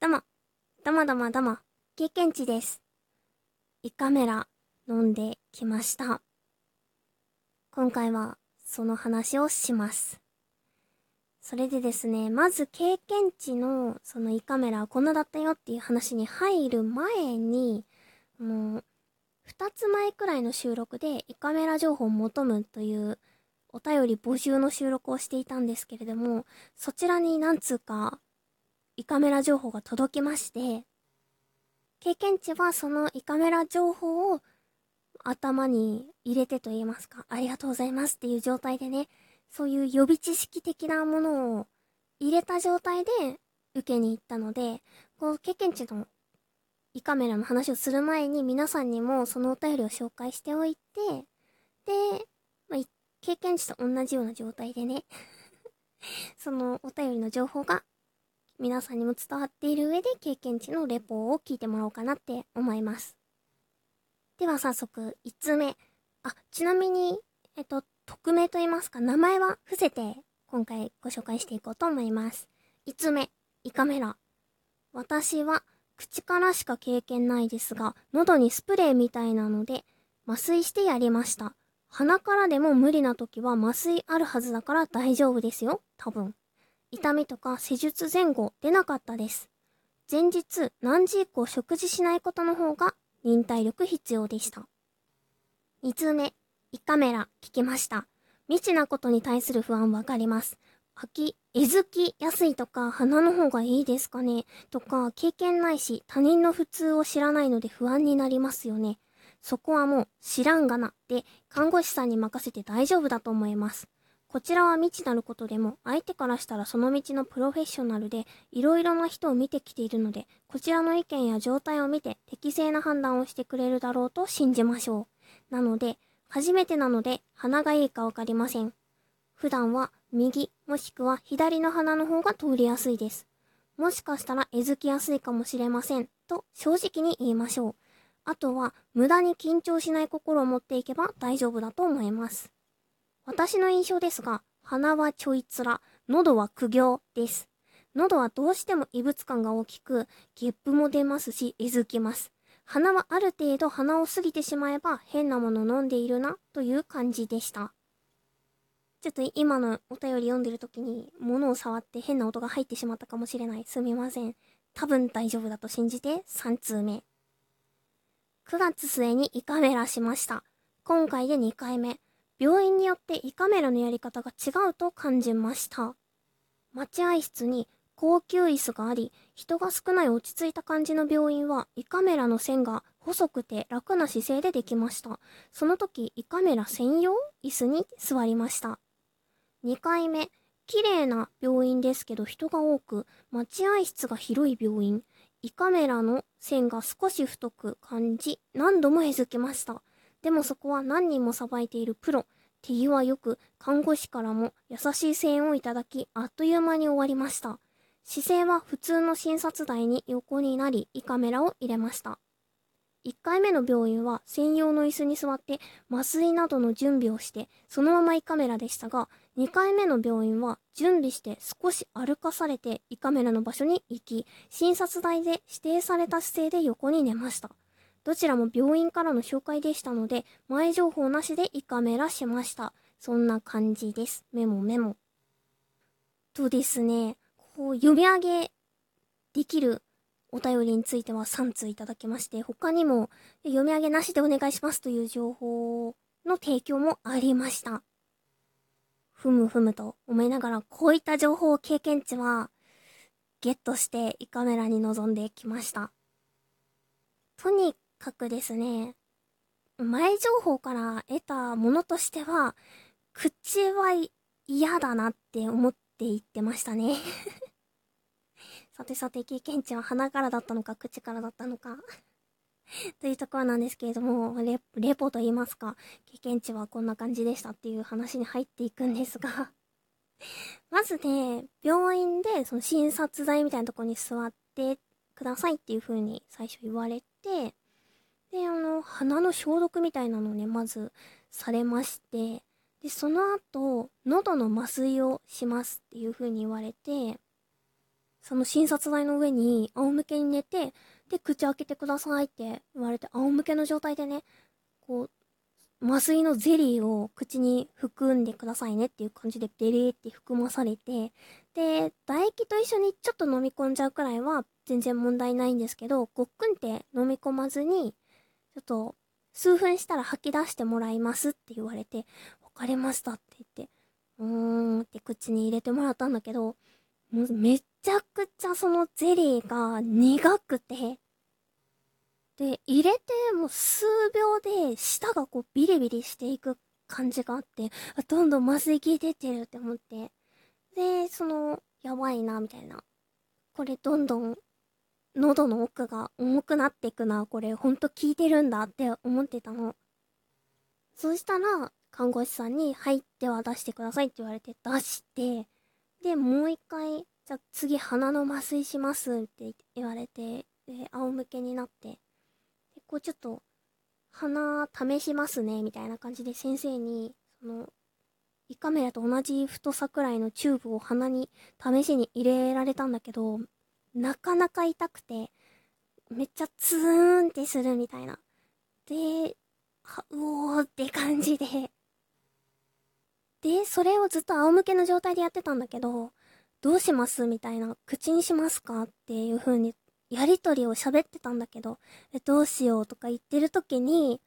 どうも、どうもどうもどうも、経験値です。胃カメラ飲んできました。今回はその話をします。それでですね、まず経験値のその胃カメラはこんなだったよっていう話に入る前に、もう、二つ前くらいの収録で胃カメラ情報を求むというお便り募集の収録をしていたんですけれども、そちらに何通か胃カメラ情報が届きまして、経験値はその胃カメラ情報を頭に入れてと言いますか、ありがとうございますっていう状態でね、そういう予備知識的なものを入れた状態で受けに行ったので、こう経験値の胃カメラの話をする前に皆さんにもそのお便りを紹介しておいて、で、まあ、経験値と同じような状態でね、そのお便りの情報が皆さんにも伝わっている上で経験値のレポを聞いてもらおうかなって思います。では早速、1つ目。あ、ちなみに、えっと、匿名と言いますか、名前は伏せて今回ご紹介していこうと思います。5つ目、胃カメラ。私は口からしか経験ないですが、喉にスプレーみたいなので麻酔してやりました。鼻からでも無理な時は麻酔あるはずだから大丈夫ですよ。多分。痛みとか施術前後出なかったです。前日何時以降食事しないことの方が忍耐力必要でした。2通目、胃カメラ聞きました。未知なことに対する不安わかります。吐き、えずきやすいとか鼻の方がいいですかねとか経験ないし他人の普通を知らないので不安になりますよね。そこはもう知らんがなで看護師さんに任せて大丈夫だと思います。こちらは未知なることでも、相手からしたらその道のプロフェッショナルで、いろいろな人を見てきているので、こちらの意見や状態を見て、適正な判断をしてくれるだろうと信じましょう。なので、初めてなので、鼻がいいかわかりません。普段は、右、もしくは左の鼻の方が通りやすいです。もしかしたら、えずきやすいかもしれません。と、正直に言いましょう。あとは、無駄に緊張しない心を持っていけば大丈夫だと思います。私の印象ですが、鼻はちょいつら、喉は苦行です。喉はどうしても異物感が大きく、ゲップも出ますし、えずきます。鼻はある程度鼻を過ぎてしまえば変なもの飲んでいるなという感じでした。ちょっと今のお便り読んでる時に物を触って変な音が入ってしまったかもしれない。すみません。多分大丈夫だと信じて3通目。9月末に胃カメラしました。今回で2回目。病院によって胃カメラのやり方が違うと感じました。待合室に高級椅子があり、人が少ない落ち着いた感じの病院は胃カメラの線が細くて楽な姿勢でできました。その時胃カメラ専用椅子に座りました。2回目、綺麗な病院ですけど人が多く、待合室が広い病院。胃カメラの線が少し太く感じ、何度もえずきました。でもそこは何人もさばいているプロ。手際よく看護師からも優しい声援をいただき、あっという間に終わりました。姿勢は普通の診察台に横になり、胃カメラを入れました。1回目の病院は専用の椅子に座って麻酔などの準備をして、そのまま胃カメラでしたが、2回目の病院は準備して少し歩かされて胃カメラの場所に行き、診察台で指定された姿勢で横に寝ました。どちらも病院からの紹介でしたので、前情報なしで胃カメラしました。そんな感じです。メモメモ。とですね、こう読み上げできるお便りについては3通いただきまして、他にも読み上げなしでお願いしますという情報の提供もありました。ふむふむと思いながら、こういった情報を経験値はゲットして胃カメラに臨んできました。とにかくですね、前情報から得たものとしては、口は嫌だなって思って言ってましたね。さてさて、経験値は鼻からだったのか、口からだったのか。というところなんですけれども、レレポと言いますか、経験値はこんな感じでしたっていう話に入っていくんですが。まずね、病院でその診察台みたいなところに座ってくださいっていう風に最初言われて、で、あの、鼻の消毒みたいなのをね、まずされまして、で、その後、喉の麻酔をしますっていう風に言われて、その診察台の上に仰向けに寝て、で、口開けてくださいって言われて、仰向けの状態でね、こう、麻酔のゼリーを口に含んでくださいねっていう感じでベレーって含まされて、で、唾液と一緒にちょっと飲み込んじゃうくらいは全然問題ないんですけど、ごっくんって飲み込まずに、ちょっと数分したら吐き出してもらいますって言われて、わかりましたって言って、うーんって口に入れてもらったんだけど、もうめちゃくちゃそのゼリーが苦くて、で、入れてもう数秒で舌がこうビリビリしていく感じがあって、どんどん麻酔効いてってるって思って。で、その、やばいな、みたいな。これどんどん喉の奥が重くなっていくな、これほんと効いてるんだって思ってたの。そうしたら、看護師さんに、はい、では出してくださいって言われて出して、で、もう一回、じゃあ次鼻の麻酔しますって言われて、で、仰向けになって、でこうちょっと、鼻試しますね、みたいな感じで先生に、その、胃カメラと同じ太さくらいのチューブを鼻に試しに入れられたんだけど、なかなか痛くて、めっちゃツーンってするみたいな。で、は、うおーって感じで。で、それをずっと仰向けの状態でやってたんだけど、どうしますみたいな、口にしますかっていう風にやりとりを喋ってたんだけど、どうしようとか言ってる時に、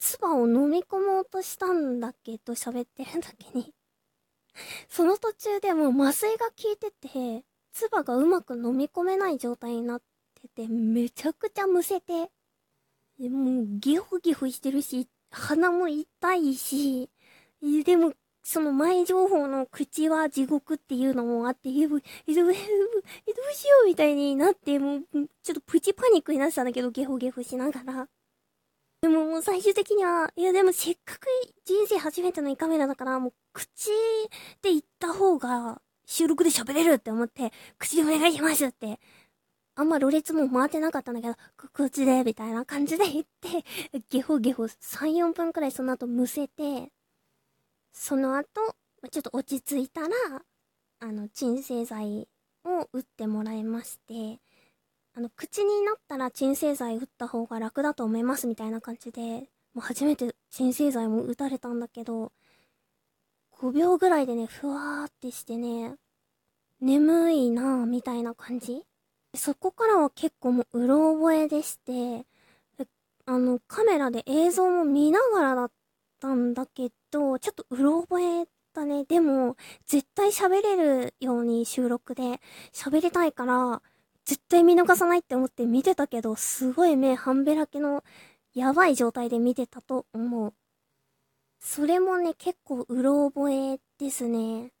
唾を飲み込もうとしたんだけど喋ってる時にその途中でもう麻酔が効いてて、唾がうまく飲み込めない状態になってて、めちゃくちゃむせて、もうギホギホしてるし、鼻も痛いし、でもその前情報の口は地獄っていうのもあって、え、どうしようみたいになって、もう、ちょっとプチパニックになってたんだけど、ゲホゲホしながら。でももう最終的には、いやでもせっかく人生初めての胃カメラだから、もう口で言った方が収録で喋れるって思って、口でお願いしますって。あんまろれつも回ってなかったんだけど、口で、みたいな感じで言って、ゲホゲホ3、4分くらいその後むせて、その後、ちょっと落ち着いたら、あの、鎮静剤を打ってもらいまして、あの、口になったら鎮静剤打った方が楽だと思いますみたいな感じで、もう初めて鎮静剤も打たれたんだけど、5秒ぐらいでね、ふわーってしてね、眠いなぁ、みたいな感じ？そこからは結構もううろ覚えでして、あの、カメラで映像も見ながらだったんだけど、ちょっとうろ覚えだね。でも、絶対喋れるように収録で喋りたいから、絶対見逃さないって思って見てたけど、すごい目半べらけのやばい状態で見てたと思う。それもね、結構うろ覚えですね。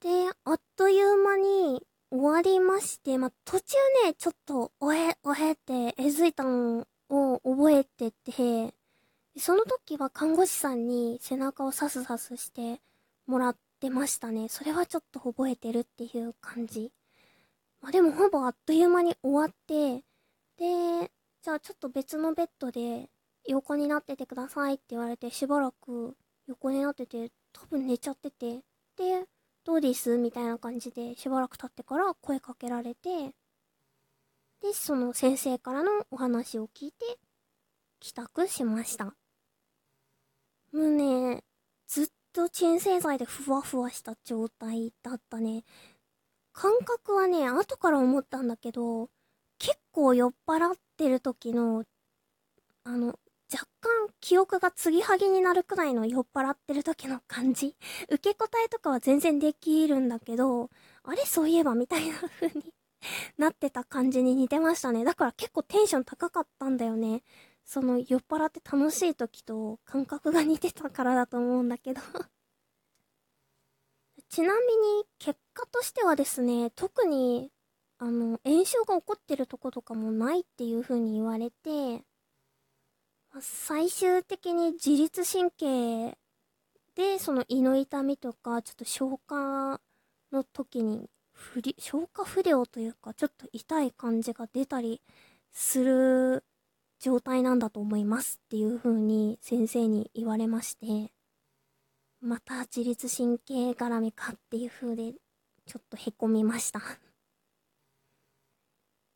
で、あっという間に終わりまして、まあ、途中ね、ちょっと、おへ、おへってえずいたのを覚えてて、その時は看護師さんに背中をさすさすしてもらってましたね。それはちょっと覚えてるっていう感じ。まあでもほぼあっという間に終わって、で、じゃあちょっと別のベッドで横になっててくださいって言われてしばらく横になってて多分寝ちゃってて、で、どうですみたいな感じでしばらく経ってから声かけられて、で、その先生からのお話を聞いて帰宅しました。もうね、ずっと鎮静剤でふわふわした状態だったね。感覚はね、後から思ったんだけど、結構酔っ払ってる時の、あの、若干記憶が継ぎはぎになるくらいの酔っ払ってる時の感じ。受け答えとかは全然できるんだけど、あれそういえばみたいな風に なってた感じに似てましたね。だから結構テンション高かったんだよね。その酔っ払って楽しい時と感覚が似てたからだと思うんだけど ちなみに結果としてはですね、特にあの炎症が起こってるとことかもないっていう風に言われて、最終的に自律神経でその胃の痛みとかちょっと消化の時に消化不良というかちょっと痛い感じが出たりする状態なんだと思いますっていう風に先生に言われまして、また自律神経絡みかっていう風で、ちょっとへこみました。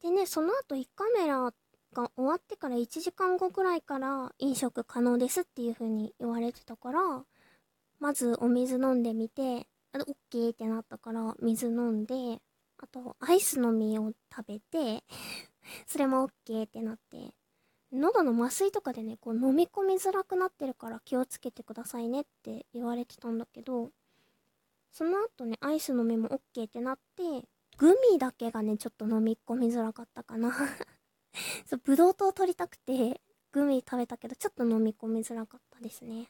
でね、その後1カメラっが終わってから1時間後くらいから飲食可能ですっていう風に言われてたから、まずお水飲んでみて、あ、オッケーってなったから水飲んで、あとアイスの実を食べて それもオッケーってなって、喉の麻酔とかでね、こう飲み込みづらくなってるから気をつけてくださいねって言われてたんだけど、その後ね、アイスの実もオッケーってなって、グミだけがね、ちょっと飲み込みづらかったかな。そう、ブドウ糖取りたくて、グミ食べたけど、ちょっと飲み込みづらかったですね。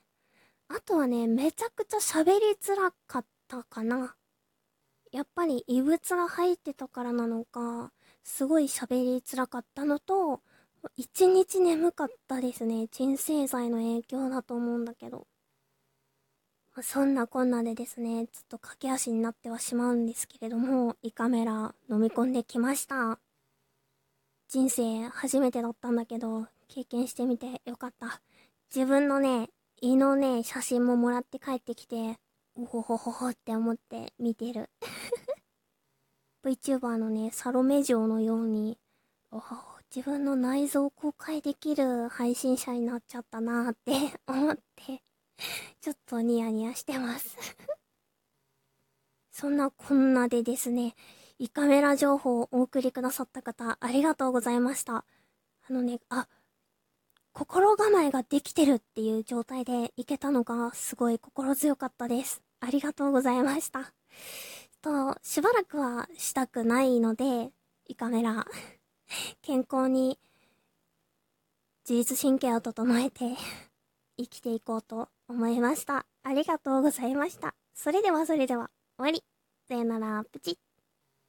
あとはね、めちゃくちゃ喋りづらかったかな。やっぱり異物が入ってたからなのか、すごい喋りづらかったのと、一日眠かったですね。鎮静剤の影響だと思うんだけど。そんなこんなでですね、ちょっと駆け足になってはしまうんですけれども、胃カメラ飲み込んできました。人生初めてだったんだけど、経験してみてよかった。自分のね、胃のね、写真ももらって帰ってきて、おほほほほって思って見てる。VTuber のね、サロメ嬢のように、お自分の内臓を公開できる配信者になっちゃったなーって 思ってちょっとニヤニヤしてます そんなこんなでですね、胃カメラ情報をお送りくださった方、ありがとうございました。あのね、あ、心構えができてるっていう状態でいけたのがすごい心強かったです。ありがとうございました。と、しばらくはしたくないので、胃カメラ、健康に自律神経を整えて生きていこうと思いました。ありがとうございました。それではそれでは、終わり。さよなら、プチッ。